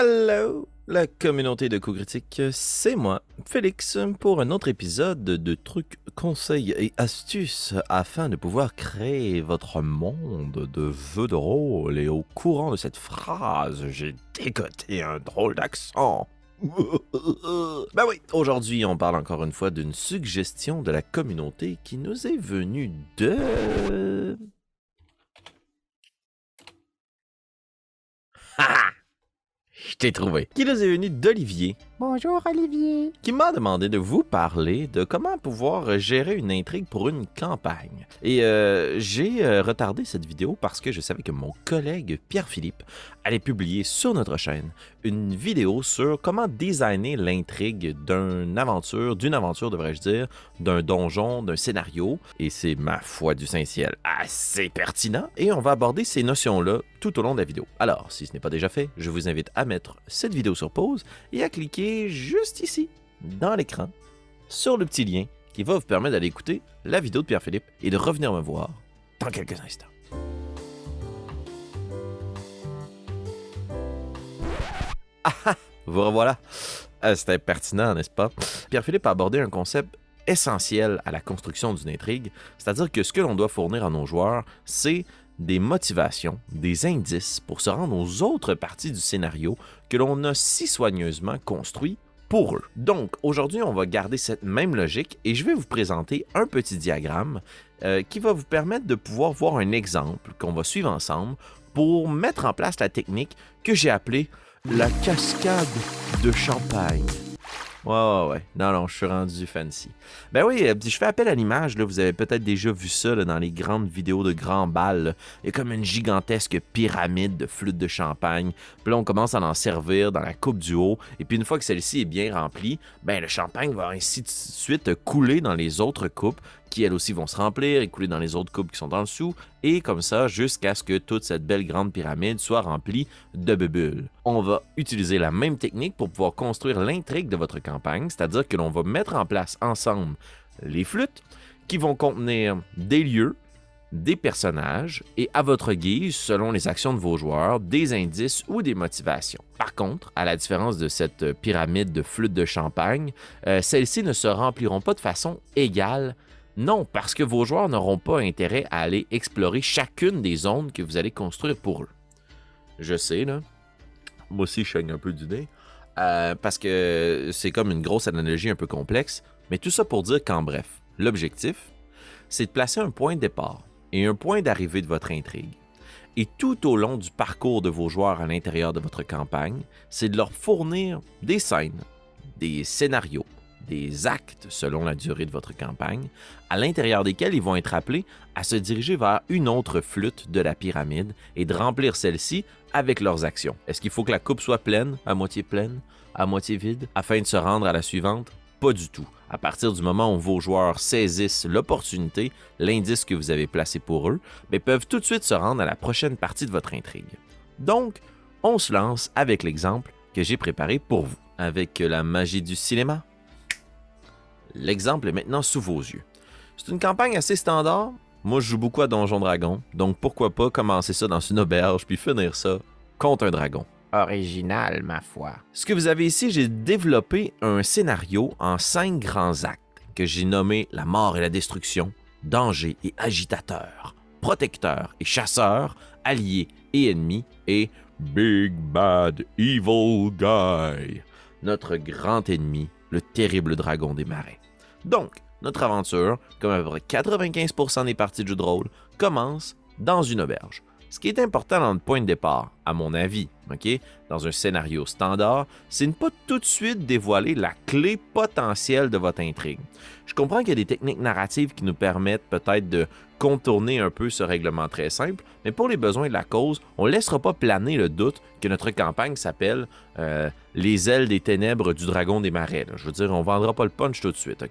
Hello, la communauté de coups critiques, c'est moi, Félix, pour un autre épisode de trucs, conseils et astuces afin de pouvoir créer votre monde de jeux de rôle. Et au courant de cette phrase, j'ai dégoté un drôle d'accent. ben oui, aujourd'hui on parle encore une fois d'une suggestion de la communauté qui nous est venue de... Ha! Je t'ai trouvé. Qui nous est venu d'Olivier. Bonjour Olivier. Qui m'a demandé de vous parler de comment pouvoir gérer une intrigue pour une campagne. Et euh, j'ai euh, retardé cette vidéo parce que je savais que mon collègue Pierre-Philippe allait publier sur notre chaîne une vidéo sur comment designer l'intrigue d'une aventure, d'une aventure devrais-je dire, d'un donjon, d'un scénario. Et c'est ma foi du Saint-Ciel assez pertinent. Et on va aborder ces notions-là tout au long de la vidéo. Alors, si ce n'est pas déjà fait, je vous invite à mettre cette vidéo sur pause et à cliquer juste ici, dans l'écran, sur le petit lien qui va vous permettre d'aller écouter la vidéo de Pierre-Philippe et de revenir me voir dans quelques instants. Ah ah, vous revoilà. Ah, C'était pertinent, n'est-ce pas? Pierre-Philippe a abordé un concept essentiel à la construction d'une intrigue, c'est-à-dire que ce que l'on doit fournir à nos joueurs, c'est des motivations, des indices pour se rendre aux autres parties du scénario que l'on a si soigneusement construit pour eux. Donc aujourd'hui, on va garder cette même logique et je vais vous présenter un petit diagramme euh, qui va vous permettre de pouvoir voir un exemple qu'on va suivre ensemble pour mettre en place la technique que j'ai appelée la cascade de champagne. Ouais, ouais, ouais. Non, non, je suis rendu fancy. Ben oui, euh, je fais appel à l'image. Vous avez peut-être déjà vu ça dans les grandes vidéos de grands balles. Il y a comme une gigantesque pyramide de flûtes de champagne. Puis là, on commence à en servir dans la coupe du haut. Et puis une fois que celle-ci est bien remplie, ben le champagne va ainsi de suite couler dans les autres coupes qui elles aussi vont se remplir et dans les autres coupes qui sont en dessous, et comme ça jusqu'à ce que toute cette belle grande pyramide soit remplie de bulles. On va utiliser la même technique pour pouvoir construire l'intrigue de votre campagne, c'est-à-dire que l'on va mettre en place ensemble les flûtes qui vont contenir des lieux, des personnages et à votre guise, selon les actions de vos joueurs, des indices ou des motivations. Par contre, à la différence de cette pyramide de flûtes de champagne, euh, celles-ci ne se rempliront pas de façon égale non, parce que vos joueurs n'auront pas intérêt à aller explorer chacune des zones que vous allez construire pour eux. Je sais, là. Moi aussi, je chaigne un peu nez. euh, parce que c'est comme une grosse analogie un peu complexe. Mais tout ça pour dire qu'en bref, l'objectif, c'est de placer un point de départ et un point d'arrivée de votre intrigue. Et tout au long du parcours de vos joueurs à l'intérieur de votre campagne, c'est de leur fournir des scènes, des scénarios, des actes selon la durée de votre campagne, à l'intérieur desquels ils vont être appelés à se diriger vers une autre flûte de la pyramide et de remplir celle-ci avec leurs actions. Est-ce qu'il faut que la coupe soit pleine, à moitié pleine, à moitié vide, afin de se rendre à la suivante? Pas du tout. À partir du moment où vos joueurs saisissent l'opportunité, l'indice que vous avez placé pour eux, mais peuvent tout de suite se rendre à la prochaine partie de votre intrigue. Donc, on se lance avec l'exemple que j'ai préparé pour vous. Avec la magie du cinéma, L'exemple est maintenant sous vos yeux. C'est une campagne assez standard. Moi, je joue beaucoup à Donjon Dragon, donc pourquoi pas commencer ça dans une auberge puis finir ça contre un dragon. Original, ma foi. Ce que vous avez ici, j'ai développé un scénario en cinq grands actes que j'ai nommé la mort et la destruction, danger et agitateur, protecteur et chasseur, allié et ennemi, et Big Bad Evil Guy, notre grand ennemi, le terrible dragon des marais. Donc, notre aventure, comme à peu près 95% des parties de jeu de rôle, commence dans une auberge. Ce qui est important dans le point de départ, à mon avis, dans un scénario standard, c'est ne pas tout de suite dévoiler la clé potentielle de votre intrigue. Je comprends qu'il y a des techniques narratives qui nous permettent peut-être de contourner un peu ce règlement très simple, mais pour les besoins de la cause, on ne laissera pas planer le doute que notre campagne s'appelle euh, Les ailes des ténèbres du dragon des marais. Je veux dire, on ne vendra pas le punch tout de suite?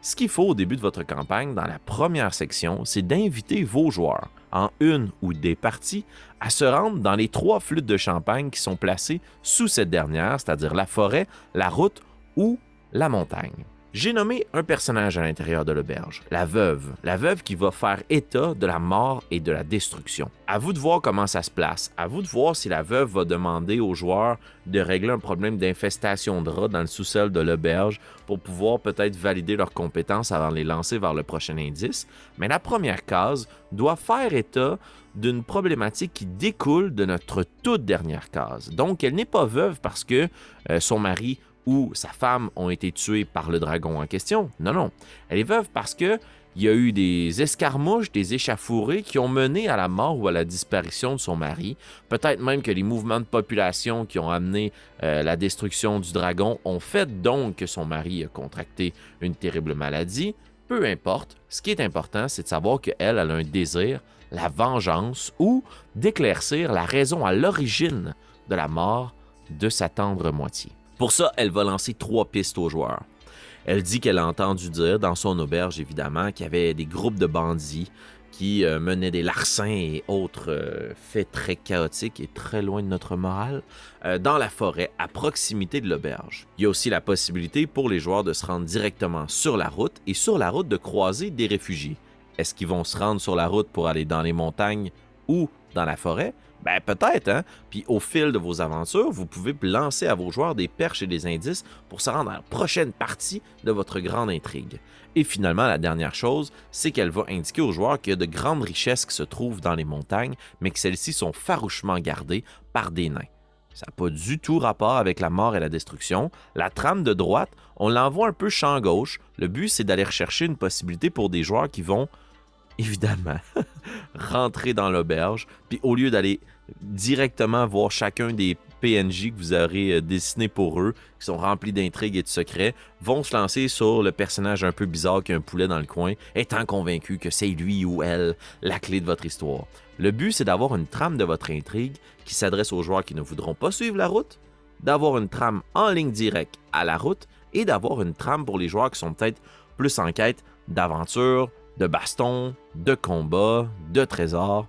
Ce qu'il faut au début de votre campagne, dans la première section, c'est d'inviter vos joueurs, en une ou des parties, à se rendre dans les trois flûtes de champagne qui sont placées sous cette dernière, c'est-à-dire la forêt, la route ou la montagne. J'ai nommé un personnage à l'intérieur de l'auberge, la veuve. La veuve qui va faire état de la mort et de la destruction. À vous de voir comment ça se place. À vous de voir si la veuve va demander aux joueurs de régler un problème d'infestation de rats dans le sous-sol de l'auberge pour pouvoir peut-être valider leurs compétences avant de les lancer vers le prochain indice. Mais la première case doit faire état d'une problématique qui découle de notre toute dernière case. Donc, elle n'est pas veuve parce que euh, son mari ou sa femme ont été tués par le dragon en question. Non, non. Elle est veuve parce que il y a eu des escarmouches, des échafourées qui ont mené à la mort ou à la disparition de son mari. Peut-être même que les mouvements de population qui ont amené euh, la destruction du dragon ont fait donc que son mari a contracté une terrible maladie. Peu importe, ce qui est important, c'est de savoir qu'elle elle a un désir, la vengeance ou d'éclaircir la raison à l'origine de la mort de sa tendre moitié. Pour ça, elle va lancer trois pistes aux joueurs. Elle dit qu'elle a entendu dire, dans son auberge évidemment, qu'il y avait des groupes de bandits qui euh, menaient des larcins et autres euh, faits très chaotiques et très loin de notre morale euh, dans la forêt à proximité de l'auberge. Il y a aussi la possibilité pour les joueurs de se rendre directement sur la route et sur la route de croiser des réfugiés. Est-ce qu'ils vont se rendre sur la route pour aller dans les montagnes ou dans la forêt? Ben peut-être, hein? Puis au fil de vos aventures, vous pouvez lancer à vos joueurs des perches et des indices pour se rendre à la prochaine partie de votre grande intrigue. Et finalement, la dernière chose, c'est qu'elle va indiquer aux joueurs qu'il y a de grandes richesses qui se trouvent dans les montagnes, mais que celles-ci sont farouchement gardées par des nains. Ça n'a pas du tout rapport avec la mort et la destruction. La trame de droite, on l'envoie un peu champ gauche. Le but, c'est d'aller rechercher une possibilité pour des joueurs qui vont évidemment, rentrer dans l'auberge, puis au lieu d'aller directement voir chacun des PNJ que vous aurez euh, dessinés pour eux, qui sont remplis d'intrigues et de secrets, vont se lancer sur le personnage un peu bizarre qui a un poulet dans le coin, étant convaincu que c'est lui ou elle la clé de votre histoire. Le but, c'est d'avoir une trame de votre intrigue qui s'adresse aux joueurs qui ne voudront pas suivre la route, d'avoir une trame en ligne directe à la route et d'avoir une trame pour les joueurs qui sont peut-être plus en quête d'aventure, de baston, de combat, de trésors,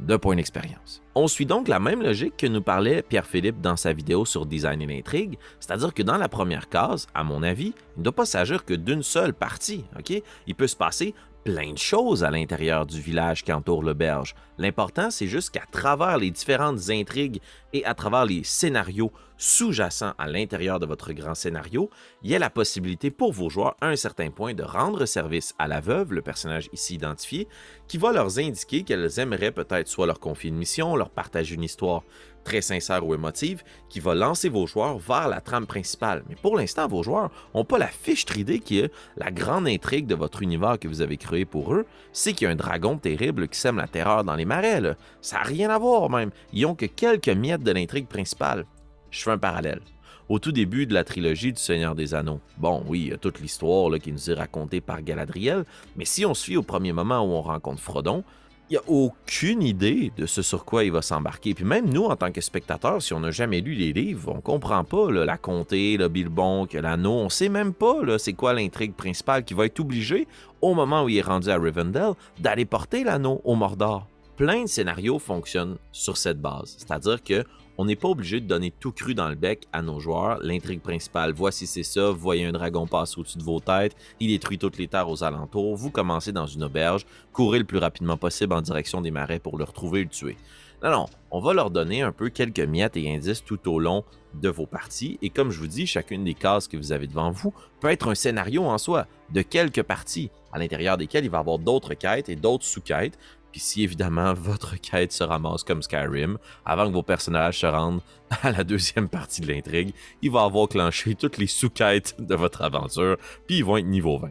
de points d'expérience. On suit donc la même logique que nous parlait Pierre-Philippe dans sa vidéo sur Design et l'intrigue, c'est-à-dire que dans la première case, à mon avis, il ne doit pas s'agir que d'une seule partie, OK? Il peut se passer plein de choses à l'intérieur du village qui entoure l'auberge. L'important, c'est juste qu'à travers les différentes intrigues et à travers les scénarios sous-jacents à l'intérieur de votre grand scénario, il y a la possibilité pour vos joueurs à un certain point de rendre service à la veuve, le personnage ici identifié, qui va leur indiquer qu'elles aimeraient peut-être soit leur confier une mission, leur partager une histoire très sincère ou émotive qui va lancer vos joueurs vers la trame principale. Mais pour l'instant, vos joueurs n'ont pas la fiche tridée qui est la grande intrigue de votre univers que vous avez créé pour eux. C'est qu'il y a un dragon terrible qui sème la terreur dans les marais. Ça n'a rien à voir même. Ils ont que quelques miettes de l'intrigue principale. Je fais un parallèle au tout début de la trilogie du Seigneur des Anneaux. Bon, oui, il y a toute l'histoire qui nous est racontée par Galadriel, mais si on fie au premier moment où on rencontre Frodon, il n'y a aucune idée de ce sur quoi il va s'embarquer. Puis même nous, en tant que spectateurs, si on n'a jamais lu les livres, on comprend pas la comté, le bilbon, l'anneau, on sait même pas c'est quoi l'intrigue principale qui va être obligé, au moment où il est rendu à Rivendell, d'aller porter l'anneau au Mordor. Plein de scénarios fonctionnent sur cette base, c'est-à-dire que on n'est pas obligé de donner tout cru dans le bec à nos joueurs. L'intrigue principale, voici c'est ça, vous voyez un dragon passer au-dessus de vos têtes, il détruit toutes les terres aux alentours, vous commencez dans une auberge, courez le plus rapidement possible en direction des marais pour le retrouver et le tuer. Non, non, on va leur donner un peu quelques miettes et indices tout au long de vos parties. Et comme je vous dis, chacune des cases que vous avez devant vous peut être un scénario en soi de quelques parties, à l'intérieur desquelles il va y avoir d'autres quêtes et d'autres sous-quêtes. Puis si évidemment votre quête se ramasse comme Skyrim, avant que vos personnages se rendent à la deuxième partie de l'intrigue, il va avoir clenché toutes les sous-quêtes de votre aventure, puis ils vont être niveau 20.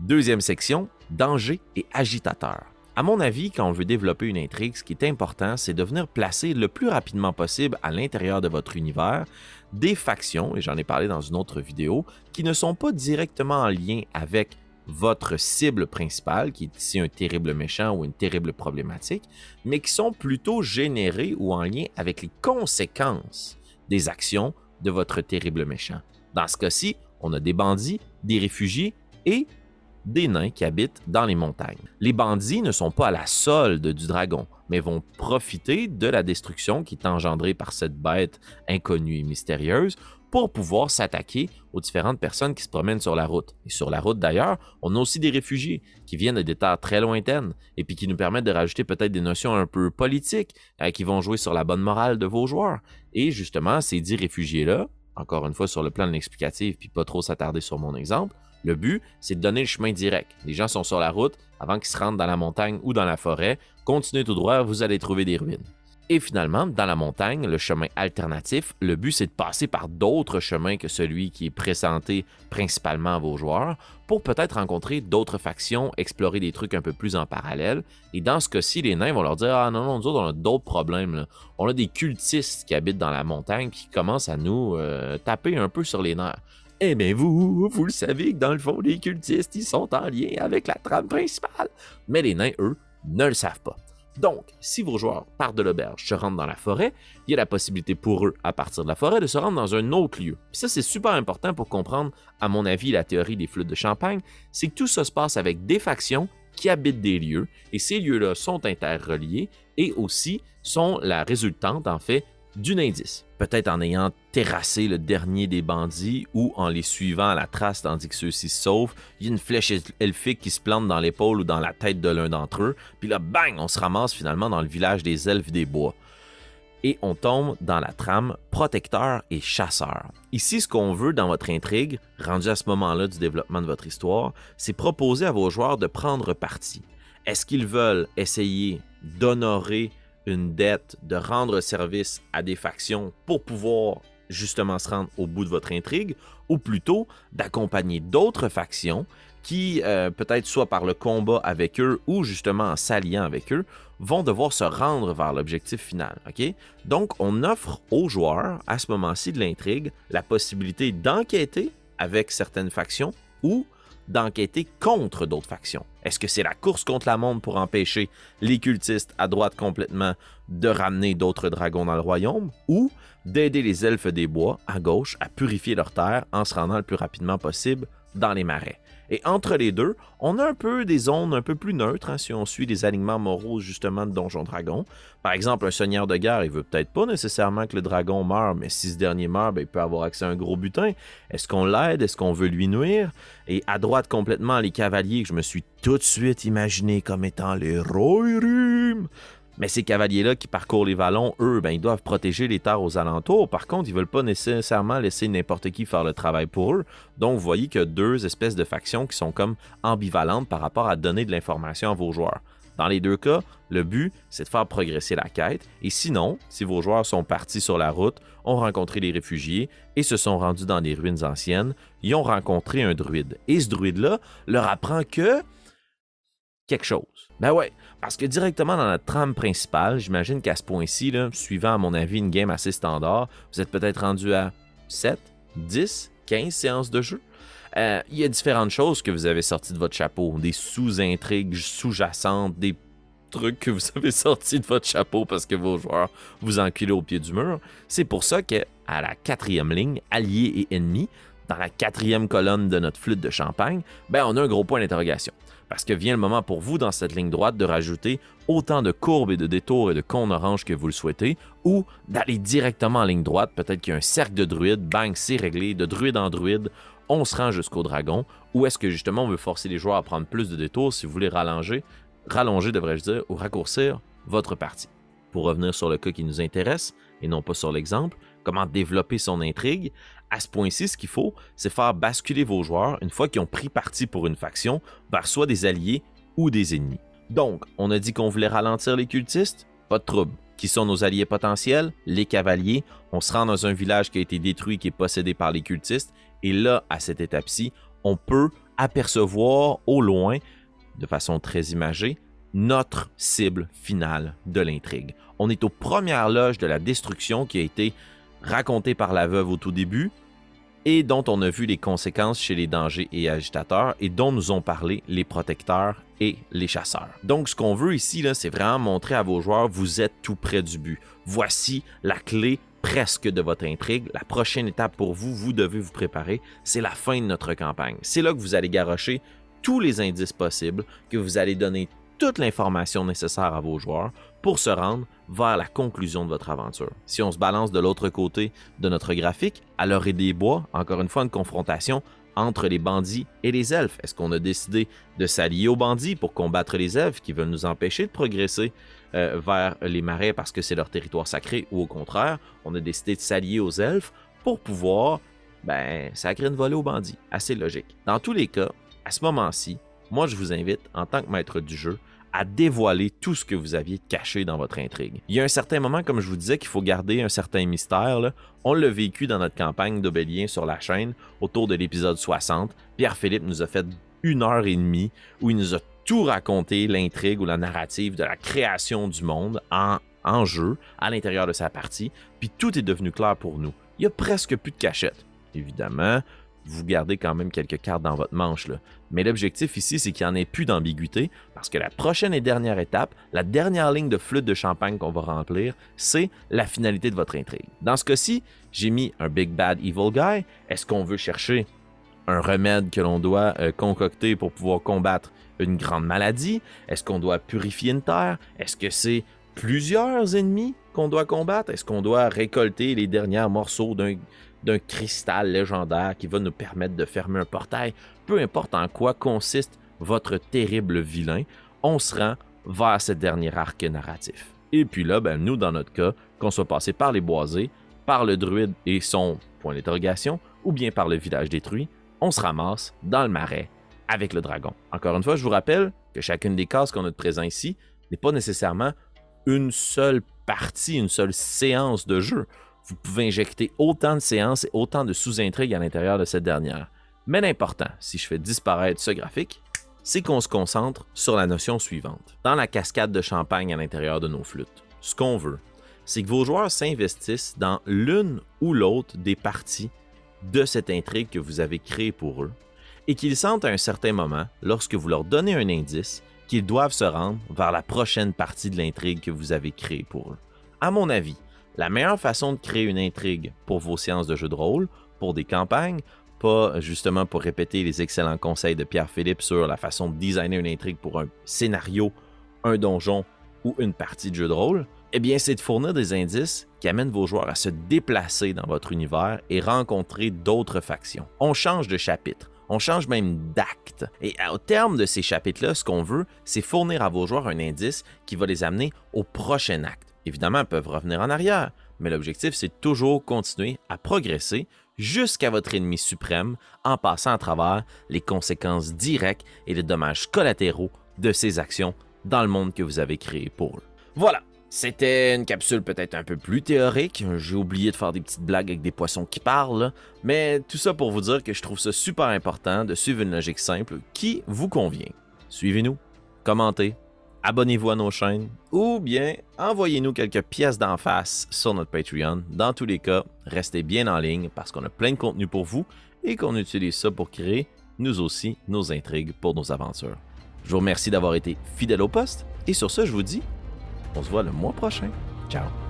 Deuxième section, danger et agitateur. À mon avis, quand on veut développer une intrigue, ce qui est important, c'est de venir placer le plus rapidement possible à l'intérieur de votre univers des factions, et j'en ai parlé dans une autre vidéo, qui ne sont pas directement en lien avec votre cible principale, qui est ici un terrible méchant ou une terrible problématique, mais qui sont plutôt générés ou en lien avec les conséquences des actions de votre terrible méchant. Dans ce cas-ci, on a des bandits, des réfugiés et des nains qui habitent dans les montagnes. Les bandits ne sont pas à la solde du dragon, mais vont profiter de la destruction qui est engendrée par cette bête inconnue et mystérieuse pour pouvoir s'attaquer aux différentes personnes qui se promènent sur la route. Et sur la route d'ailleurs, on a aussi des réfugiés qui viennent de des terres très lointaines et puis qui nous permettent de rajouter peut-être des notions un peu politiques euh, qui vont jouer sur la bonne morale de vos joueurs. Et justement, ces dix réfugiés-là, encore une fois sur le plan de l'explicatif puis pas trop s'attarder sur mon exemple, le but, c'est de donner le chemin direct. Les gens sont sur la route avant qu'ils se rendent dans la montagne ou dans la forêt. Continuez tout droit, vous allez trouver des ruines. Et finalement, dans la montagne, le chemin alternatif, le but c'est de passer par d'autres chemins que celui qui est présenté principalement à vos joueurs pour peut-être rencontrer d'autres factions, explorer des trucs un peu plus en parallèle. Et dans ce cas-ci, les nains vont leur dire Ah non, non, nous autres, on a d'autres problèmes. On a des cultistes qui habitent dans la montagne qui commencent à nous euh, taper un peu sur les nerfs. Eh bien, vous, vous le savez que dans le fond, les cultistes, ils sont en lien avec la trame principale. Mais les nains, eux, ne le savent pas. Donc, si vos joueurs partent de l'auberge, se rendent dans la forêt, il y a la possibilité pour eux, à partir de la forêt, de se rendre dans un autre lieu. Ça, c'est super important pour comprendre, à mon avis, la théorie des flûtes de champagne, c'est que tout ça se passe avec des factions qui habitent des lieux, et ces lieux-là sont interreliés et aussi sont la résultante, en fait, d'un indice. Peut-être en ayant terrassé le dernier des bandits ou en les suivant à la trace tandis que ceux-ci se sauvent, il y a une flèche elfique qui se plante dans l'épaule ou dans la tête de l'un d'entre eux, puis là, bang, on se ramasse finalement dans le village des elfes des bois. Et on tombe dans la trame protecteur et chasseur. Ici, ce qu'on veut dans votre intrigue, rendu à ce moment-là du développement de votre histoire, c'est proposer à vos joueurs de prendre parti. Est-ce qu'ils veulent essayer d'honorer une dette de rendre service à des factions pour pouvoir justement se rendre au bout de votre intrigue, ou plutôt d'accompagner d'autres factions qui, euh, peut-être soit par le combat avec eux ou justement en s'alliant avec eux, vont devoir se rendre vers l'objectif final. Donc, on offre aux joueurs, à ce moment-ci de l'intrigue, la possibilité d'enquêter avec certaines factions ou d'enquêter contre d'autres factions. Est-ce que c'est la course contre la montre pour empêcher les cultistes à droite complètement de ramener d'autres dragons dans le royaume ou d'aider les elfes des bois à gauche à purifier leur terre en se rendant le plus rapidement possible dans les marais? Et entre les deux, on a un peu des zones un peu plus neutres hein, si on suit les alignements moraux justement de Donjon Dragon. Par exemple, un seigneur de guerre, il veut peut-être pas nécessairement que le dragon meure, mais si ce dernier meurt, ben, il peut avoir accès à un gros butin. Est-ce qu'on l'aide? Est-ce qu'on veut lui nuire? Et à droite complètement, les cavaliers que je me suis tout de suite imaginé comme étant les Rohirrim. Mais ces cavaliers-là qui parcourent les vallons, eux, ben, ils doivent protéger les terres aux alentours. Par contre, ils veulent pas nécessairement laisser n'importe qui faire le travail pour eux. Donc, vous voyez a deux espèces de factions qui sont comme ambivalentes par rapport à donner de l'information à vos joueurs. Dans les deux cas, le but, c'est de faire progresser la quête. Et sinon, si vos joueurs sont partis sur la route, ont rencontré les réfugiés et se sont rendus dans des ruines anciennes, ils ont rencontré un druide. Et ce druide-là leur apprend que quelque chose. Ben ouais, parce que directement dans notre trame principale, j'imagine qu'à ce point-ci, suivant à mon avis une game assez standard, vous êtes peut-être rendu à 7, 10, 15 séances de jeu. Euh, il y a différentes choses que vous avez sorties de votre chapeau, des sous-intrigues sous-jacentes, des trucs que vous avez sortis de votre chapeau parce que vos joueurs vous enculent au pied du mur. C'est pour ça que à la quatrième ligne, alliés et ennemis, dans la quatrième colonne de notre flûte de champagne, ben on a un gros point d'interrogation parce que vient le moment pour vous dans cette ligne droite de rajouter autant de courbes et de détours et de cônes oranges que vous le souhaitez, ou d'aller directement en ligne droite, peut-être qu'il y a un cercle de druides, bang, c'est réglé, de druide en druide, on se rend jusqu'au dragon, ou est-ce que justement on veut forcer les joueurs à prendre plus de détours? Si vous voulez rallonger, rallonger devrais-je dire, ou raccourcir votre partie. Pour revenir sur le cas qui nous intéresse, et non pas sur l'exemple, comment développer son intrigue, à ce point-ci, ce qu'il faut, c'est faire basculer vos joueurs, une fois qu'ils ont pris parti pour une faction, vers soit des alliés ou des ennemis. Donc, on a dit qu'on voulait ralentir les cultistes, pas de trouble. Qui sont nos alliés potentiels? Les cavaliers. On se rend dans un village qui a été détruit, qui est possédé par les cultistes. Et là, à cette étape-ci, on peut apercevoir au loin, de façon très imagée, notre cible finale de l'intrigue. On est aux premières loges de la destruction qui a été racontée par la veuve au tout début et dont on a vu les conséquences chez les dangers et agitateurs et dont nous ont parlé les protecteurs et les chasseurs. Donc ce qu'on veut ici, c'est vraiment montrer à vos joueurs, vous êtes tout près du but. Voici la clé presque de votre intrigue. La prochaine étape pour vous, vous devez vous préparer, c'est la fin de notre campagne. C'est là que vous allez garrocher tous les indices possibles, que vous allez donner toute l'information nécessaire à vos joueurs pour se rendre vers la conclusion de votre aventure. Si on se balance de l'autre côté de notre graphique, à l'orée des bois, encore une fois une confrontation entre les bandits et les elfes. Est-ce qu'on a décidé de s'allier aux bandits pour combattre les elfes qui veulent nous empêcher de progresser euh, vers les marais parce que c'est leur territoire sacré ou au contraire, on a décidé de s'allier aux elfes pour pouvoir ben, sacrer une volée aux bandits? Assez logique. Dans tous les cas, à ce moment-ci, moi je vous invite, en tant que maître du jeu, à dévoiler tout ce que vous aviez caché dans votre intrigue. Il y a un certain moment, comme je vous disais, qu'il faut garder un certain mystère. On l'a vécu dans notre campagne d'Obélien sur la chaîne, autour de l'épisode 60. Pierre-Philippe nous a fait une heure et demie où il nous a tout raconté, l'intrigue ou la narrative de la création du monde en, en jeu, à l'intérieur de sa partie, puis tout est devenu clair pour nous. Il y a presque plus de cachette. Évidemment, vous gardez quand même quelques cartes dans votre manche. Mais l'objectif ici, c'est qu'il n'y en ait plus d'ambiguïté, parce que la prochaine et dernière étape, la dernière ligne de flûte de champagne qu'on va remplir, c'est la finalité de votre intrigue. Dans ce cas-ci, j'ai mis un Big Bad Evil Guy. Est-ce qu'on veut chercher un remède que l'on doit euh, concocter pour pouvoir combattre une grande maladie? Est-ce qu'on doit purifier une terre? Est-ce que c'est plusieurs ennemis qu'on doit combattre? Est-ce qu'on doit récolter les derniers morceaux d'un d'un cristal légendaire qui va nous permettre de fermer un portail, peu importe en quoi consiste votre terrible vilain, on se rend vers ce dernier arc narratif. Et puis là, ben, nous, dans notre cas, qu'on soit passé par les boisés, par le druide et son point d'interrogation, ou bien par le village détruit, on se ramasse dans le marais avec le dragon. Encore une fois, je vous rappelle que chacune des cases qu'on a de présent ici n'est pas nécessairement une seule partie, une seule séance de jeu vous pouvez injecter autant de séances et autant de sous-intrigues à l'intérieur de cette dernière. Mais l'important, si je fais disparaître ce graphique, c'est qu'on se concentre sur la notion suivante. Dans la cascade de champagne à l'intérieur de nos flûtes, ce qu'on veut, c'est que vos joueurs s'investissent dans l'une ou l'autre des parties de cette intrigue que vous avez créée pour eux et qu'ils sentent à un certain moment, lorsque vous leur donnez un indice, qu'ils doivent se rendre vers la prochaine partie de l'intrigue que vous avez créée pour eux. À mon avis, la meilleure façon de créer une intrigue pour vos séances de jeu de rôle, pour des campagnes, pas justement pour répéter les excellents conseils de Pierre-Philippe sur la façon de designer une intrigue pour un scénario, un donjon ou une partie de jeu de rôle, eh bien, c'est de fournir des indices qui amènent vos joueurs à se déplacer dans votre univers et rencontrer d'autres factions. On change de chapitre, on change même d'acte. Et au terme de ces chapitres-là, ce qu'on veut, c'est fournir à vos joueurs un indice qui va les amener au prochain acte. Évidemment, peuvent revenir en arrière, mais l'objectif, c'est toujours continuer à progresser jusqu'à votre ennemi suprême en passant à travers les conséquences directes et les dommages collatéraux de ces actions dans le monde que vous avez créé pour eux. Voilà, c'était une capsule peut-être un peu plus théorique. J'ai oublié de faire des petites blagues avec des poissons qui parlent, mais tout ça pour vous dire que je trouve ça super important de suivre une logique simple qui vous convient. Suivez-nous, commentez, abonnez-vous à nos chaînes ou bien envoyez-nous quelques pièces d'en face sur notre Patreon. Dans tous les cas, restez bien en ligne parce qu'on a plein de contenu pour vous et qu'on utilise ça pour créer, nous aussi, nos intrigues pour nos aventures. Je vous remercie d'avoir été fidèle au poste et sur ce, je vous dis, on se voit le mois prochain. Ciao!